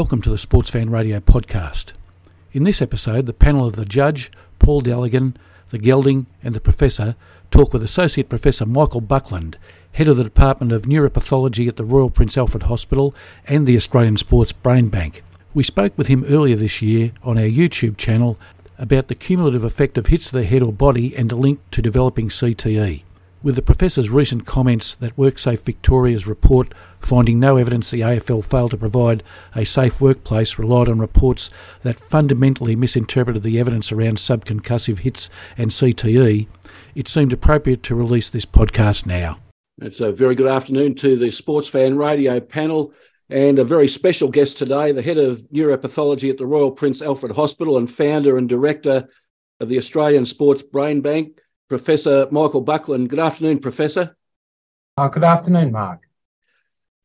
Welcome to the Sports Fan Radio podcast. In this episode, the panel of the judge, Paul Dalligan, the gelding, and the professor talk with Associate Professor Michael Buckland, head of the Department of Neuropathology at the Royal Prince Alfred Hospital and the Australian Sports Brain Bank. We spoke with him earlier this year on our YouTube channel about the cumulative effect of hits to the head or body and a link to developing CTE. With the Professor's recent comments that WorkSafe Victoria's report finding no evidence the AFL failed to provide a safe workplace relied on reports that fundamentally misinterpreted the evidence around subconcussive hits and CTE, it seemed appropriate to release this podcast now. It's a very good afternoon to the Sports Fan Radio panel and a very special guest today, the head of neuropathology at the Royal Prince Alfred Hospital and founder and director of the Australian Sports Brain Bank, Professor Michael Buckland. Good afternoon, Professor. Uh, good afternoon, Mark.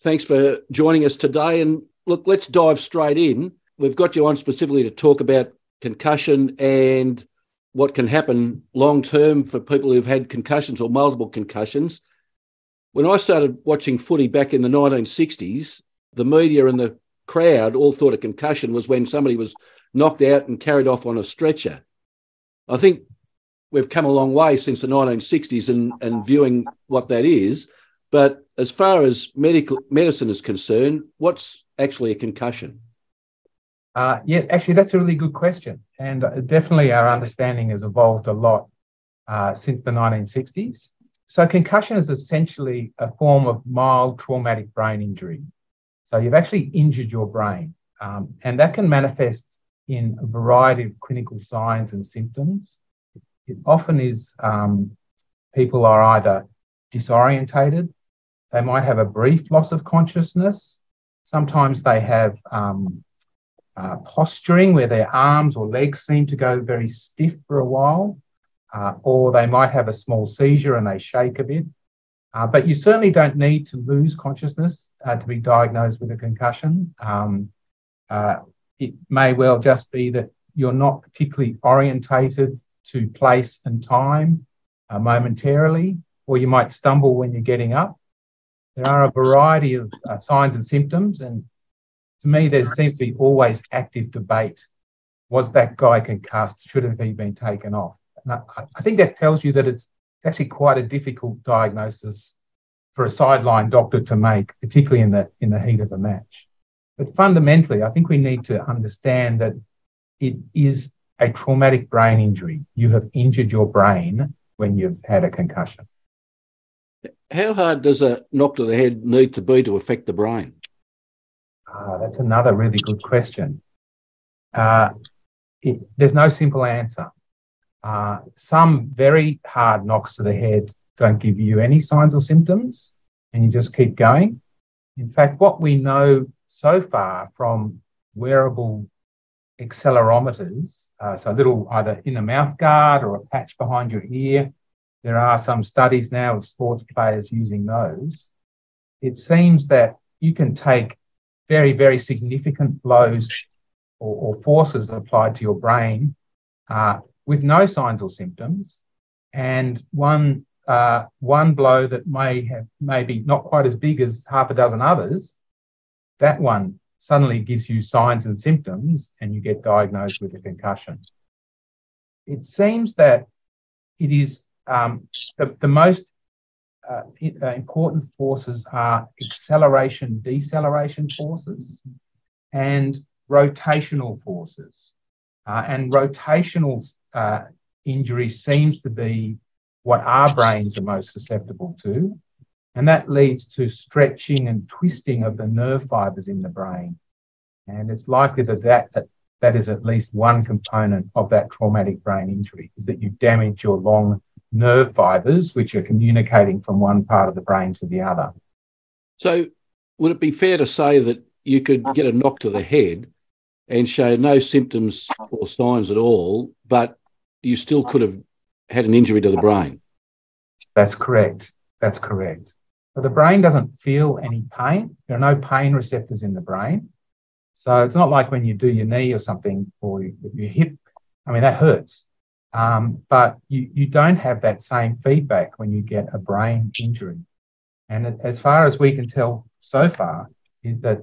Thanks for joining us today. And look, let's dive straight in. We've got you on specifically to talk about concussion and what can happen long term for people who've had concussions or multiple concussions. When I started watching footy back in the 1960s, the media and the crowd all thought a concussion was when somebody was knocked out and carried off on a stretcher. I think we've come a long way since the 1960s and, and viewing what that is. But as far as medical medicine is concerned, what's actually a concussion? Uh, yeah, actually, that's a really good question. And uh, definitely our understanding has evolved a lot uh, since the 1960s. So, concussion is essentially a form of mild traumatic brain injury. So, you've actually injured your brain, um, and that can manifest in a variety of clinical signs and symptoms it often is um, people are either disorientated, they might have a brief loss of consciousness, sometimes they have um, uh, posturing where their arms or legs seem to go very stiff for a while, uh, or they might have a small seizure and they shake a bit. Uh, but you certainly don't need to lose consciousness uh, to be diagnosed with a concussion. Um, uh, it may well just be that you're not particularly orientated to place and time uh, momentarily, or you might stumble when you're getting up. There are a variety of uh, signs and symptoms, and to me, there seems to be always active debate. Was that guy concussed? Should have he been taken off? And I, I think that tells you that it's, it's actually quite a difficult diagnosis for a sideline doctor to make, particularly in the in the heat of a match. But fundamentally, I think we need to understand that it is a traumatic brain injury. You have injured your brain when you've had a concussion. How hard does a knock to the head need to be to affect the brain? Ah, that's another really good question. Uh, it, there's no simple answer. Uh, some very hard knocks to the head don't give you any signs or symptoms, and you just keep going. In fact, what we know so far from wearable accelerometers, uh, so a little either in a mouth guard or a patch behind your ear. There are some studies now of sports players using those. It seems that you can take very, very significant blows or, or forces applied to your brain uh, with no signs or symptoms, and one uh, one blow that may have maybe not quite as big as half a dozen others, that one suddenly gives you signs and symptoms and you get diagnosed with a concussion. It seems that it is um, the, the, most uh, uh, important forces are acceleration, deceleration forces and rotational forces. Uh, and rotational uh, injury seems to be what our brains are most susceptible to. And that leads to stretching and twisting of the nerve fibers in the brain. And it's likely that that, that, that is at least one component of that traumatic brain injury, is that you damage your long nerve fibers, which are communicating from one part of the brain to the other. So, would it be fair to say that you could get a knock to the head and show no symptoms or signs at all, but you still could have had an injury to the brain? That's correct. That's correct. But the brain doesn't feel any pain. There are no pain receptors in the brain. So it's not like when you do your knee or something or your hip. I mean, that hurts. Um, but you, you don't have that same feedback when you get a brain injury. And as far as we can tell so far, is that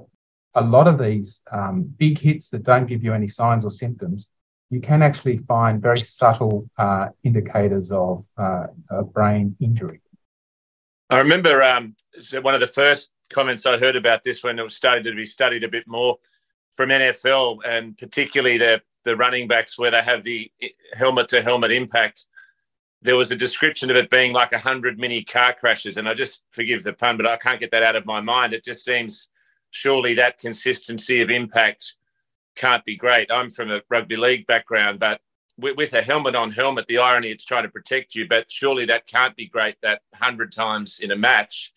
a lot of these um, big hits that don't give you any signs or symptoms, you can actually find very subtle uh, indicators of uh, brain injury. I remember um, one of the first comments I heard about this when it was started to be studied a bit more from NFL and particularly the the running backs where they have the helmet to helmet impact. There was a description of it being like a hundred mini car crashes, and I just forgive the pun, but I can't get that out of my mind. It just seems surely that consistency of impact can't be great. I'm from a rugby league background, but with, a helmet on helmet, the irony it's trying to protect you, but surely that can't be great. That hundred times in a match,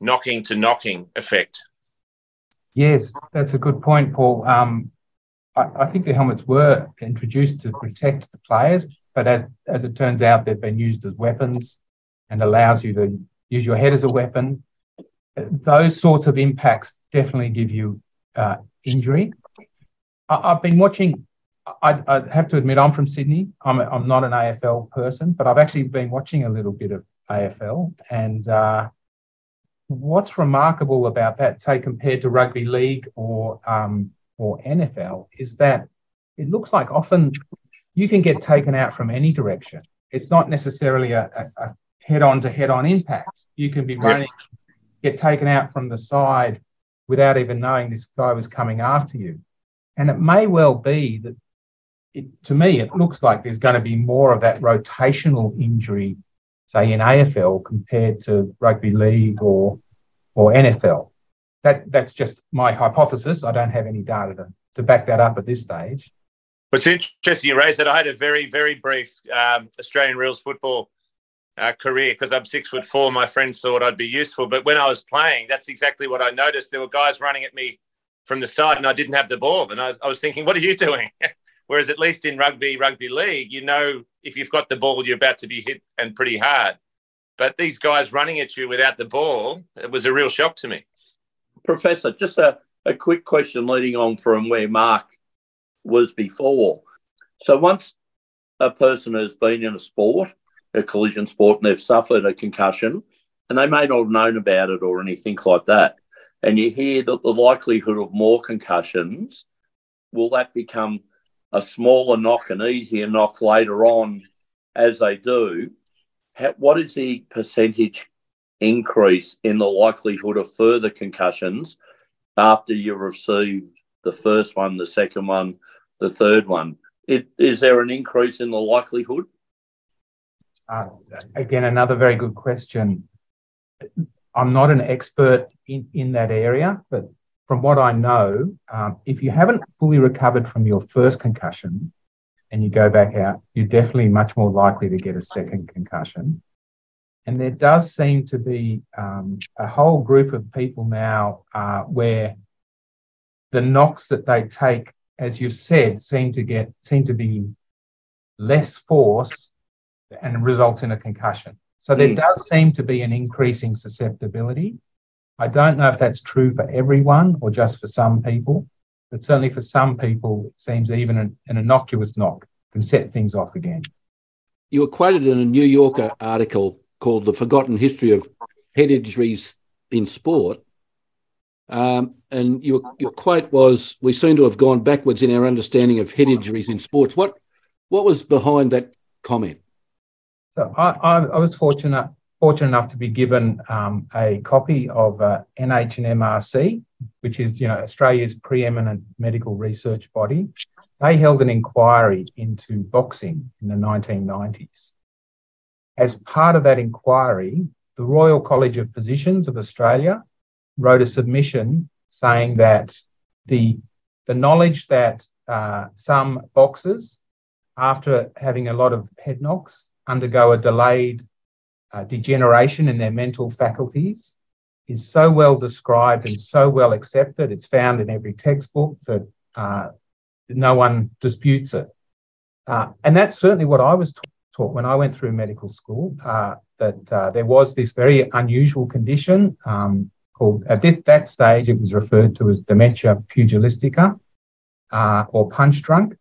knocking to knocking effect. Yes, that's a good point, Paul. Um, I, I, think the helmets were introduced to protect the players, but as, as it turns out, they've been used as weapons and allows you to use your head as a weapon. Those sorts of impacts definitely give you uh, injury. I, have been watching. I, I, have to admit, I'm from Sydney. I'm, a, I'm not an AFL person, but I've actually been watching a little bit of AFL, and uh, what's remarkable about that, say compared to rugby league or um, or NFL, is that it looks like often you can get taken out from any direction. It's not necessarily a, a, a head-on to head-on impact. You can be running, get taken out from the side without even knowing this guy was coming after you. And it may well be that, it, to me, it looks like there's going to be more of that rotational injury, say in AFL compared to rugby league or or NFL. That that's just my hypothesis. I don't have any data to, to back that up at this stage. What's interesting you raised that I had a very very brief um, Australian rules football uh, career because I'm six foot four. My friends thought I'd be useful, but when I was playing, that's exactly what I noticed. There were guys running at me from the side, and I didn't have the ball, and I was, I was thinking, "What are you doing?" Whereas at least in rugby, rugby league, you know, if you've got the ball, you're about to be hit and pretty hard. But these guys running at you without the ball, it was a real shock to me. Professor, just a, a quick question leading on from where Mark was before. So once a person has been in a sport, a collision sport, and they've suffered a concussion, and they may not have known about it or anything like that, and you hear that the likelihood of more concussions, will that become a smaller knock, an easier knock later on as they do? How, what is the percentage increase in the likelihood of further concussions after you receive the first one, the second one, the third one? It, is there an increase in the likelihood? Uh, again, another very good question. I'm not an expert in, in that area, but from what I know, um, if you haven't fully recovered from your first concussion and you go back out, you're definitely much more likely to get a second concussion. And there does seem to be um, a whole group of people now uh, where the knocks that they take, as you've said, seem to get seem to be less force and result in a concussion. So there mm. does seem to be an increasing susceptibility. I don't know if that's true for everyone or just for some people, but certainly for some people, it seems even an, an innocuous knock can set things off again. You were quoted in a New Yorker article called The Forgotten History of Head Injuries in Sport. Um, and your, your quote was, We seem to have gone backwards in our understanding of head injuries in sports. What, what was behind that comment? So I, I, was fortunate fortunate enough to be given um, a copy of uh, NHMRC, which is you know Australia's preeminent medical research body. They held an inquiry into boxing in the 1990s. As part of that inquiry, the Royal College of Physicians of Australia wrote a submission saying that the, the knowledge that uh, some boxers, after having a lot of head knocks, undergo a delayed uh, degeneration in their mental faculties is so well described and so well accepted. It's found in every textbook that uh, no one disputes it. Uh, and that's certainly what I was taught when I went through medical school uh, that uh, there was this very unusual condition um, called, at this, that stage, it was referred to as dementia pugilistica uh, or punch drunk,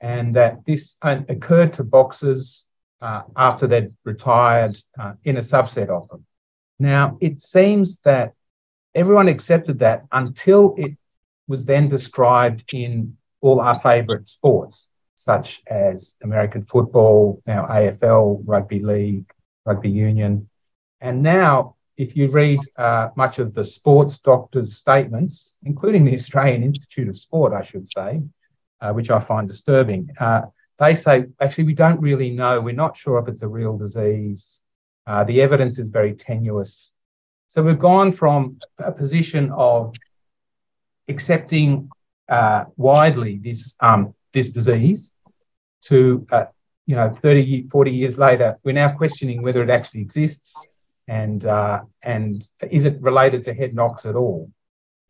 and that this uh, occurred to boxers uh, after they'd retired uh, in a subset of them. Now, it seems that everyone accepted that until it was then described in all our favourite sports, such as American football, now AFL, rugby league, rugby union. And now, if you read uh, much of the sports doctors' statements, including the Australian Institute of Sport, I should say, uh, which I find disturbing, uh, they say actually we don't really know. We're not sure if it's a real disease. Uh, the evidence is very tenuous. So we've gone from a position of accepting uh, widely this um, this disease to uh, you know 30 40 years later we're now questioning whether it actually exists and uh, and is it related to head knocks at all.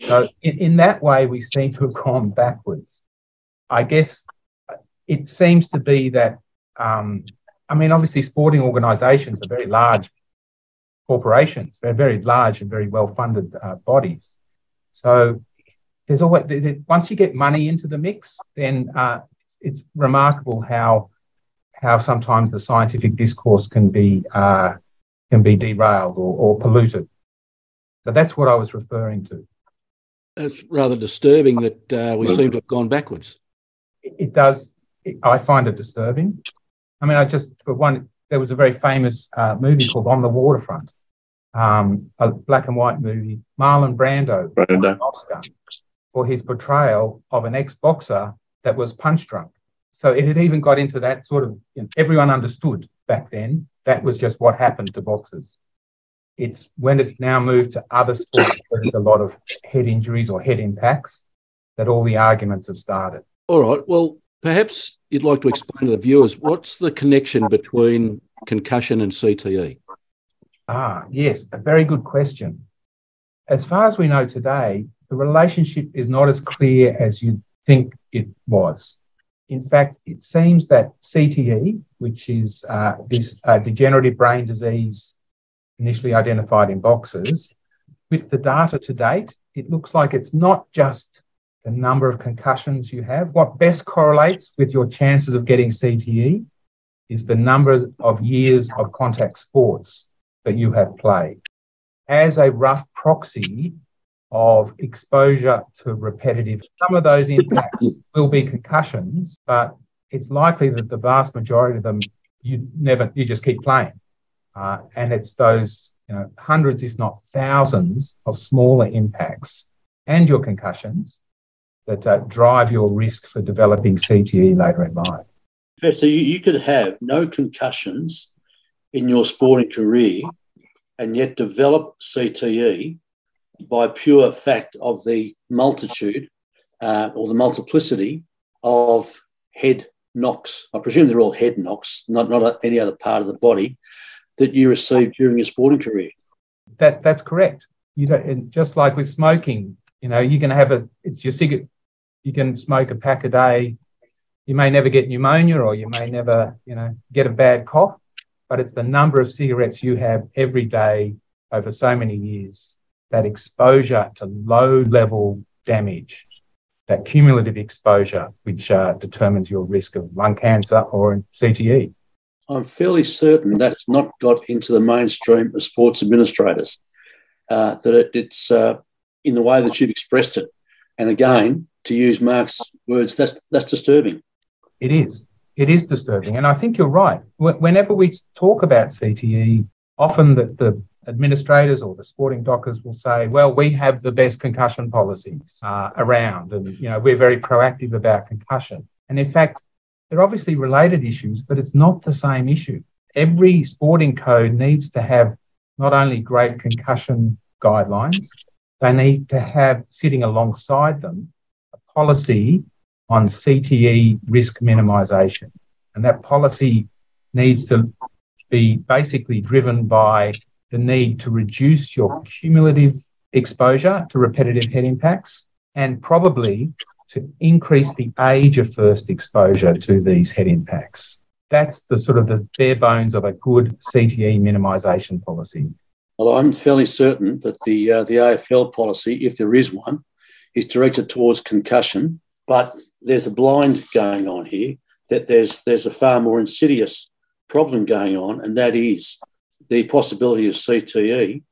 So in, in that way we seem to have gone backwards. I guess it seems to be that um, i mean obviously sporting organizations are very large corporations they're very large and very well funded uh, bodies. So there's always once you get money into the mix, then uh, it's, it's, remarkable how how sometimes the scientific discourse can be uh, can be derailed or, or polluted. So that's what I was referring to. It's rather disturbing that uh, we seem to have gone backwards. It, it does. It, I find it disturbing. I mean, I just for one, there was a very famous uh, movie called On the Waterfront, um, a black and white movie. Marlon Brando, Brando. Oscar for his portrayal of an ex boxer that was punch drunk. So it had even got into that sort of, you know, everyone understood back then that was just what happened to boxers. It's when it's now moved to other sports where there's a lot of head injuries or head impacts that all the arguments have started. All right. Well, perhaps you'd like to explain to the viewers what's the connection between concussion and CTE? Ah, yes, a very good question. As far as we know today, the relationship is not as clear as you think it was. In fact, it seems that CTE, which is uh, this uh, degenerative brain disease initially identified in boxers, with the data to date, it looks like it's not just the number of concussions you have. What best correlates with your chances of getting CTE is the number of years of contact sports that you have played. As a rough proxy, of exposure to repetitive. Some of those impacts will be concussions, but it's likely that the vast majority of them you never you just keep playing, uh, and it's those you know hundreds, if not thousands, of smaller impacts and your concussions that uh, drive your risk for developing CTE later in life. So you, you could have no concussions in your sporting career and yet develop CTE by pure fact of the multitude uh, or the multiplicity of head knocks. I presume they're all head knocks, not, not any other part of the body that you received during your sporting career. That that's correct. You know, and just like with smoking, you know, you can have a it's your cigarette. You can smoke a pack a day. You may never get pneumonia, or you may never, you know, get a bad cough. But it's the number of cigarettes you have every day over so many years that exposure to low level damage, that cumulative exposure, which uh, determines your risk of lung cancer or CTE. I'm fairly certain that's not got into the mainstream of sports administrators, uh, that it, it's uh, in the way that you've expressed it. And again, to use Mark's words, that's, that's disturbing. It is. It is disturbing. And I think you're right. Whenever we talk about CTE, often the, the administrators or the sporting doctors will say, well, we have the best concussion policies uh, around and, you know, we're very proactive about concussion. And in fact, they're obviously related issues, but it's not the same issue. Every sporting code needs to have not only great concussion guidelines, they need to have sitting alongside them a policy on CTE risk minimisation. And that policy needs to be basically driven by the need to reduce your cumulative exposure to repetitive head impacts and probably to increase the age of first exposure to these head impacts. That's the sort of the bare bones of a good CTE minimisation policy. Well, I'm fairly certain that the uh, the AFL policy, if there is one, is directed towards concussion. But there's a blind going on here. That there's there's a far more insidious problem going on, and that is the possibility of CTE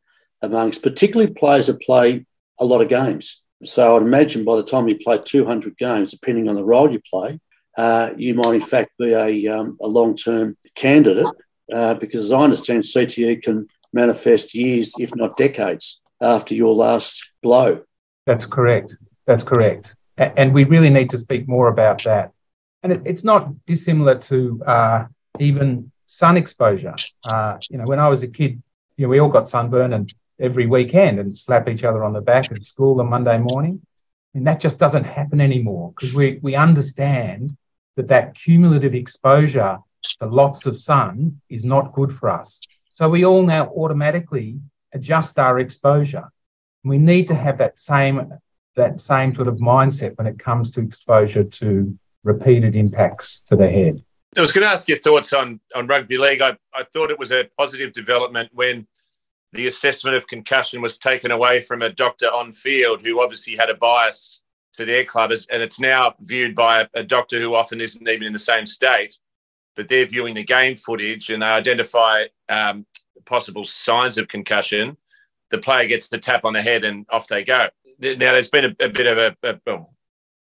amongst particularly players that play a lot of games. So I'd imagine by the time you play 200 games, depending on the role you play, uh, you might in fact be a, um, a long term candidate uh, because, as I understand, CTE can manifest years, if not decades, after your last blow. That's correct. That's correct. And we really need to speak more about that. And it, it's not dissimilar to uh, even sun exposure. Uh, you know, when I was a kid, you know, we all got sunburn and every weekend and slap each other on the back at school on Monday morning. And that just doesn't happen anymore because we, we understand that that cumulative exposure to lots of sun is not good for us. So we all now automatically adjust our exposure. We need to have that same that same sort of mindset when it comes to exposure to repeated impacts to the head. I was going to ask your thoughts on, on rugby league. I, I thought it was a positive development when the assessment of concussion was taken away from a doctor on field who obviously had a bias to their club, and it's now viewed by a, a doctor who often isn't even in the same state, but they're viewing the game footage and they identify um, possible signs of concussion. The player gets the tap on the head and off they go. Now, there's been a, a bit of a, a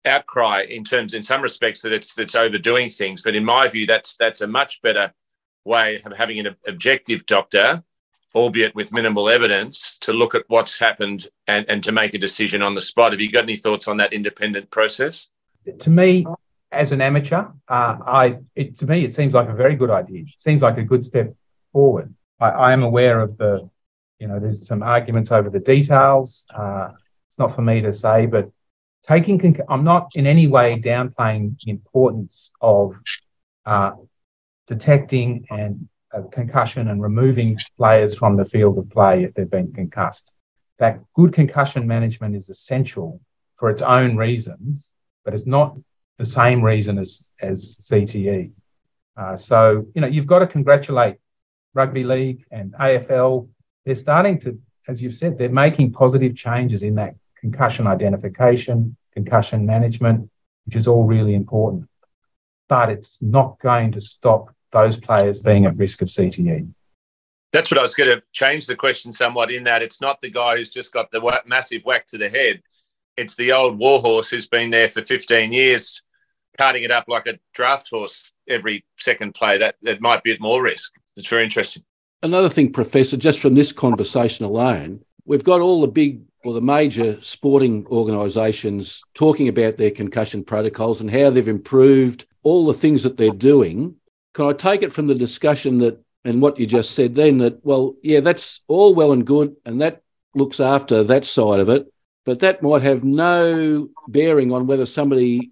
outcry in terms, in some respects, that it's that's overdoing things. But in my view, that's that's a much better way of having an objective doctor albeit with minimal evidence, to look at what's happened and, and to make a decision on the spot. Have you got any thoughts on that independent process? To me, as an amateur, uh, I it, to me it seems like a very good idea. It seems like a good step forward. I, I am aware of the, you know, there's some arguments over the details. Uh, it's not for me to say, but taking I'm not in any way downplaying the importance of uh, detecting and a concussion and removing players from the field of play if they've been concussed. That good concussion management is essential for its own reasons, but it's not the same reason as, as CTE. Uh, so, you know, you've got to congratulate rugby league and AFL. They're starting to, as you've said, they're making positive changes in that concussion identification, concussion management, which is all really important. But it's not going to stop those players being at risk of CTE. That's what I was going to change the question somewhat in that it's not the guy who's just got the massive whack to the head. It's the old warhorse who's been there for 15 years, carting it up like a draft horse every second play. That, that might be at more risk. It's very interesting. Another thing, Professor, just from this conversation alone, we've got all the big or the major sporting organisations talking about their concussion protocols and how they've improved all the things that they're doing can I take it from the discussion that and what you just said then that well, yeah, that's all well and good, and that looks after that side of it, but that might have no bearing on whether somebody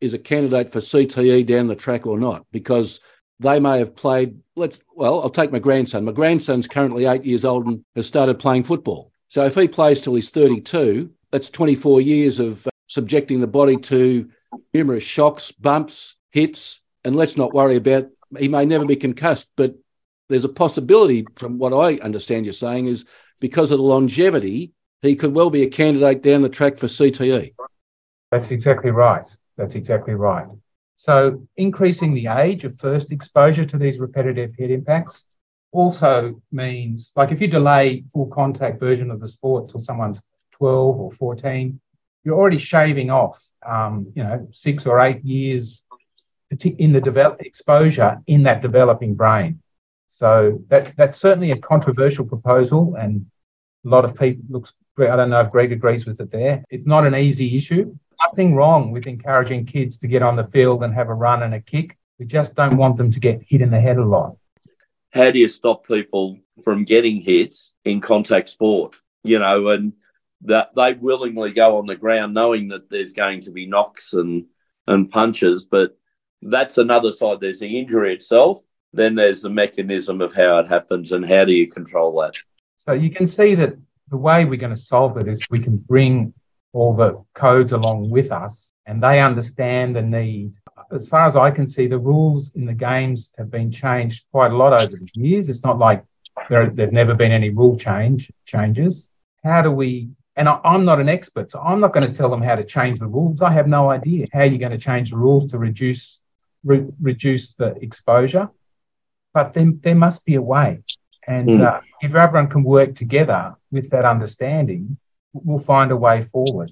is a candidate for CTE down the track or not, because they may have played. Let's well, I'll take my grandson. My grandson's currently eight years old and has started playing football. So if he plays till he's 32, that's 24 years of uh, subjecting the body to numerous shocks, bumps, hits, and let's not worry about he may never be concussed, but there's a possibility, from what I understand you're saying, is because of the longevity, he could well be a candidate down the track for CTE. That's exactly right. That's exactly right. So, increasing the age of first exposure to these repetitive head impacts also means, like, if you delay full contact version of the sport till someone's 12 or 14, you're already shaving off, um, you know, six or eight years in the develop, exposure in that developing brain. So that that's certainly a controversial proposal, and a lot of people looks. I don't know if Greg agrees with it. There, it's not an easy issue. Nothing wrong with encouraging kids to get on the field and have a run and a kick. We just don't want them to get hit in the head a lot. How do you stop people from getting hits in contact sport? You know, and that they willingly go on the ground knowing that there's going to be knocks and and punches, but that's another side. There's the injury itself, then there's the mechanism of how it happens and how do you control that. So you can see that the way we're going to solve it is we can bring all the codes along with us and they understand the need. As far as I can see, the rules in the games have been changed quite a lot over the years. It's not like there have never been any rule change changes. How do we and I, am not an expert, so I'm not going to tell them how to change the rules. I have no idea how you're going to change the rules to reduce re- reduce the exposure. But then there must be a way. And mm. uh, if everyone can work together with that understanding, we'll find a way forward.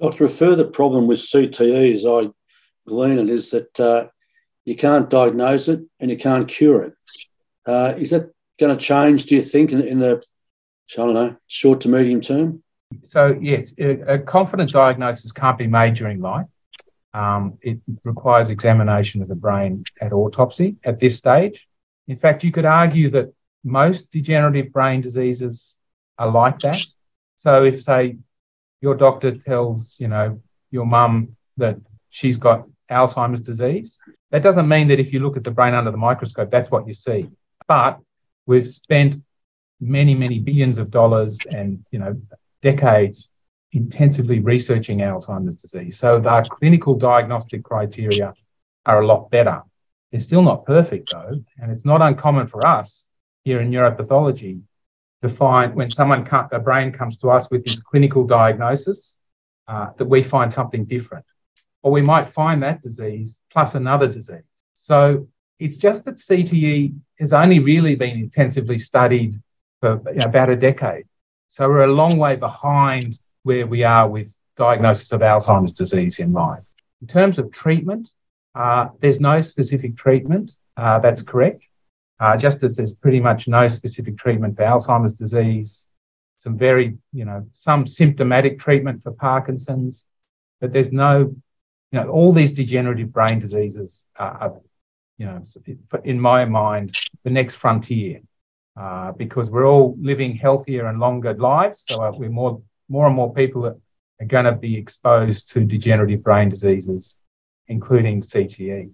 Doctor, a further problem with CTE, as I glean it, is that uh, you can't diagnose it and you can't cure it. Uh, is that going to change, do you think, in, in the, I don't know, short to medium term? So, yes, a confident diagnosis can't be made during life. Um, it requires examination of the brain at autopsy at this stage. In fact, you could argue that most degenerative brain diseases are like that. So, if, say, your doctor tells, you know, your mum that she's got Alzheimer's disease. That doesn't mean that if you look at the brain under the microscope, that's what you see. But we've spent many, many billions of dollars and, you know, decades intensively researching Alzheimer's disease. So our clinical diagnostic criteria are a lot better. They're still not perfect though, and it's not uncommon for us here in neuropathology to find when someone a brain comes to us with this clinical diagnosis uh, that we find something different, or we might find that disease plus another disease. So it's just that CTE has only really been intensively studied for you know, about a decade. So we're a long way behind where we are with diagnosis of Alzheimer's disease in life. In terms of treatment, uh, there's no specific treatment. Uh, that's correct uh, just as there's pretty much no specific treatment for Alzheimer's disease, some very, you know, some symptomatic treatment for Parkinson's, but there's no, you know, all these degenerative brain diseases are, are you know, in my mind, the next frontier uh, because we're all living healthier and longer lives. So uh, we're more, more and more people are, are going to be exposed to degenerative brain diseases, including CTE.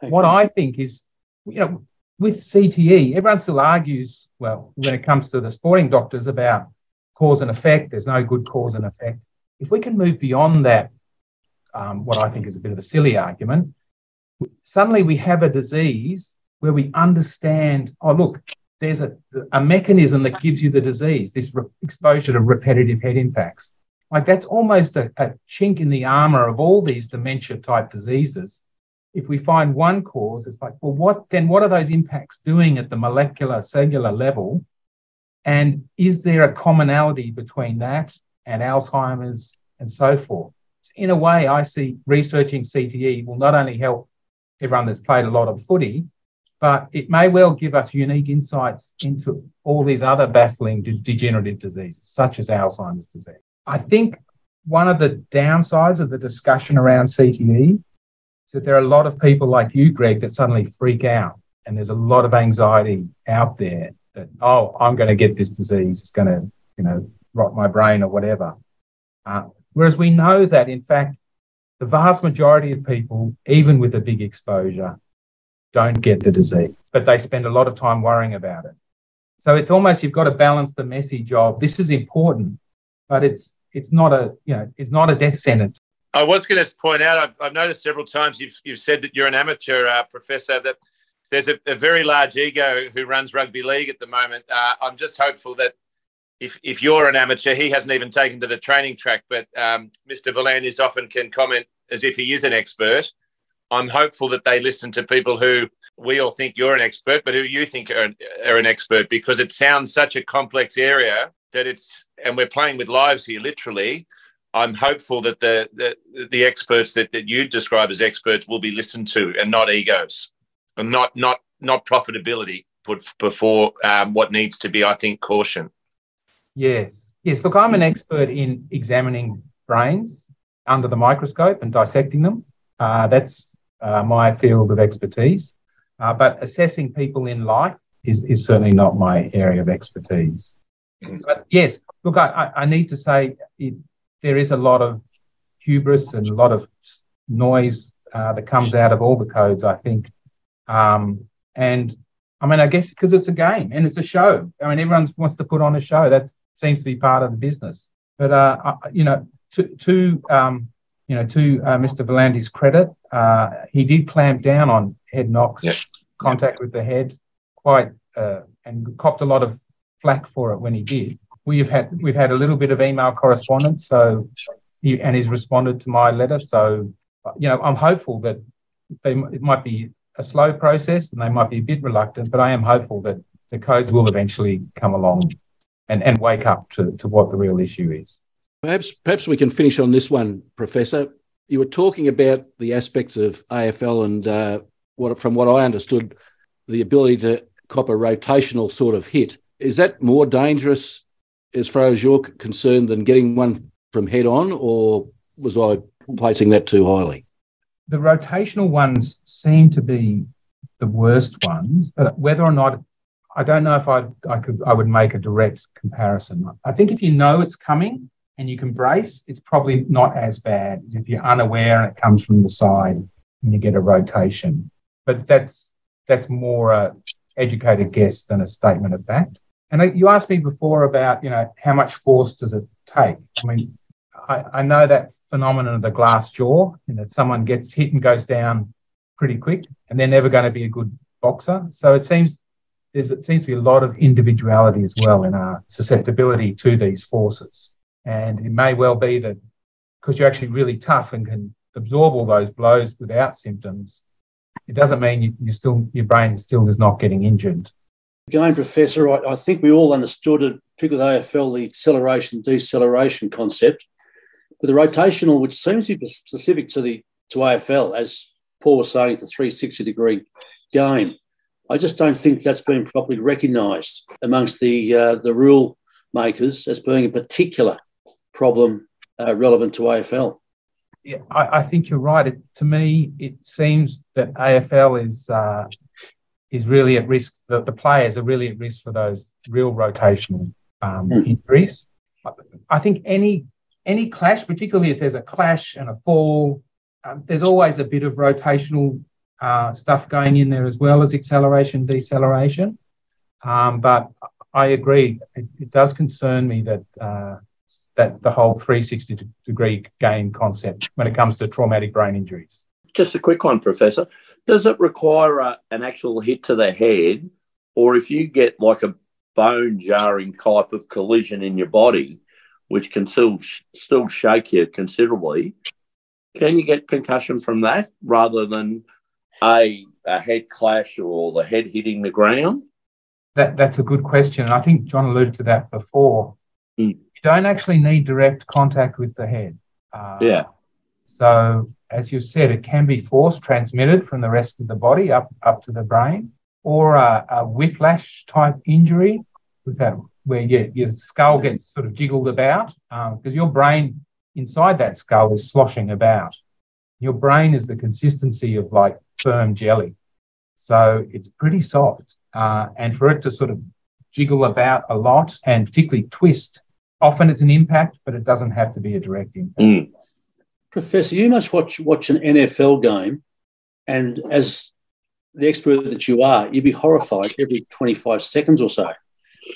What. I think is, you know, with CTE, everyone still argues, well, when it comes to the sporting doctors about cause and effect, there's no good cause and effect. If we can move beyond that, um, what I think is a bit of a silly argument, suddenly we have a disease where we understand, oh, look, there's a, a mechanism that gives you the disease, this re- exposure to repetitive head impacts. Like that's almost a, a chink in the armor of all these dementia type diseases if we find one cause, it's like, well, what then? What are those impacts doing at the molecular cellular level? And is there a commonality between that and Alzheimer's and so forth? So in a way, I see researching CTE will not only help everyone that's played a lot of footy, but it may well give us unique insights into all these other baffling de- degenerative diseases, such as Alzheimer's disease. I think one of the downsides of the discussion around CTE so there are a lot of people like you, Greg, that suddenly freak out. And there's a lot of anxiety out there that, oh, I'm going to get this disease. It's going to, you know, rot my brain or whatever. Uh, whereas we know that, in fact, the vast majority of people, even with a big exposure, don't get the disease, but they spend a lot of time worrying about it. So it's almost you've got to balance the message of this is important, but it's it's not a you know it's not a death sentence I was going to point out, I've, I've, noticed several times you've, you've said that you're an amateur uh, professor, that there's a, a, very large ego who runs rugby league at the moment. Uh, I'm just hopeful that if, if you're an amateur, he hasn't even taken to the training track, but um, Mr. V'landys often can comment as if he is an expert. I'm hopeful that they listen to people who we all think you're an expert, but who you think are, are an expert because it sounds such a complex area that it's, and we're playing with lives here, literally I'm hopeful that the the, the experts that, that you describe as experts will be listened to and not egos and not not not profitability put before um, what needs to be, I think, caution. Yes, yes. Look, I'm an expert in examining brains under the microscope and dissecting them. Uh, that's uh, my field of expertise. Uh, but assessing people in life is, is certainly not my area of expertise. Mm. But yes, look, I, I need to say it, there is a lot of hubris and a lot of noise uh, that comes out of all the codes, I think. Um, and I mean, I guess because it's a game and it's a show. I mean, everyone wants to put on a show. That seems to be part of the business. But uh, I, you know, to, to um, you know, to uh, Mr. V'landys' credit, uh, he did clamp down on head knocks, yep. contact with the head, quite, uh, and copped a lot of flack for it when he did we've had we've had a little bit of email correspondence. So, he, and he's responded to my letter. So, you know, I'm hopeful that they, it might be a slow process and they might be a bit reluctant, but I am hopeful that the codes will eventually come along and, and wake up to, to what the real issue is. Perhaps, perhaps we can finish on this one, Professor. You were talking about the aspects of AFL and uh, what, from what I understood, the ability to cop a rotational sort of hit. Is that more dangerous as far as you're concerned than getting one from head on, or was I placing that too highly? The rotational ones seem to be the worst ones, but whether or not I don't know if I I could I would make a direct comparison. I think if you know it's coming and you can brace, it's probably not as bad as if you're unaware and it comes from the side and you get a rotation. But that's that's more a educated guess than a statement of fact. And you asked me before about, you know, how much force does it take? I mean, I, I know that phenomenon of the glass jaw, and that someone gets hit and goes down pretty quick, and they're never going to be a good boxer. So it seems there's it seems to be a lot of individuality as well in our susceptibility to these forces. And it may well be that because you're actually really tough and can absorb all those blows without symptoms, it doesn't mean you, you still your brain still is not getting injured Again, Professor, I, I think we all understood it, particularly with AFL, the acceleration deceleration concept. But the rotational, which seems to be specific to the to AFL, as Paul was saying, it's a 360 degree game. I just don't think that's been properly recognised amongst the uh, the rule makers as being a particular problem uh, relevant to AFL. Yeah, I, I think you're right. It, to me, it seems that AFL is uh, is really at risk. The, the players are really at risk for those real rotational um, mm. injuries. I think any any clash, particularly if there's a clash and a fall, um, there's always a bit of rotational uh, stuff going in there as well as acceleration, deceleration. Um, but I agree, it, it, does concern me that uh, that the whole 360 degree game concept when it comes to traumatic brain injuries. Just a quick one, Professor. Does it require a, an actual hit to the head, or if you get like a bone jarring type of collision in your body, which can still still shake you considerably, can you get concussion from that rather than a a head clash or the head hitting the ground? That that's a good question, and I think John alluded to that before. Mm. You don't actually need direct contact with the head. Uh, yeah. So as you said, it can be force transmitted from the rest of the body up, up to the brain, or a, a whiplash type injury with that where your, your skull gets sort of jiggled about because um, your brain inside that skull is sloshing about. Your brain is the consistency of like firm jelly. So it's pretty soft. Uh, and for it to sort of jiggle about a lot and particularly twist, often it's an impact, but it doesn't have to be a direct impact. Mm. Professor, you must watch watch an NFL game, and as the expert that you are, you'd be horrified every 25 seconds or so.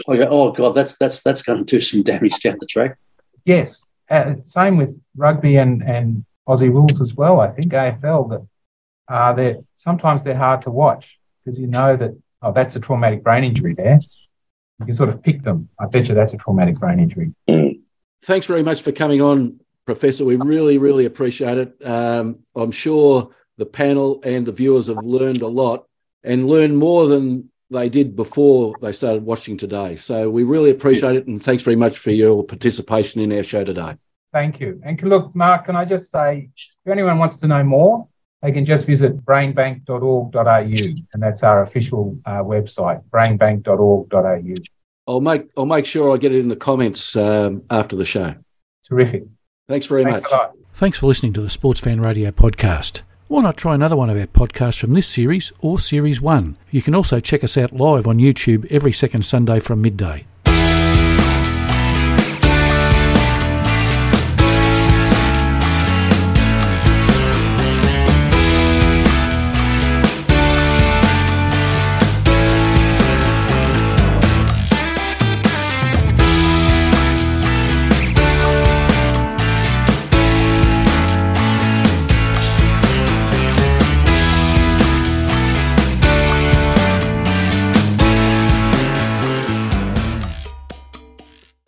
I go, oh god, that's that's that's going to do some damage down the track. Yes, uh, same with rugby and and Aussie rules as well. I think AFL that uh, they sometimes they're hard to watch because you know that oh that's a traumatic brain injury there. You can sort of pick them. I bet you that's a traumatic brain injury. Thanks very much for coming on, Professor. We really, really appreciate it. Um, I'm sure the panel and the viewers have learned a lot and learned more than they did before they started watching today. So we really appreciate it. And thanks very much for your participation in our show today. Thank you. And can, look, Mark, can I just say, if anyone wants to know more, they can just visit brainbank.org.au, and that's our official uh, website, brainbank.org.au. I'll make I'll make sure I get it in the comments um, after the show. Terrific. Thanks very Thanks much. Thanks for listening to the Sports Fan Radio podcast. Why not try another one of our podcasts from this series or Series 1? You can also check us out live on YouTube every second Sunday from midday.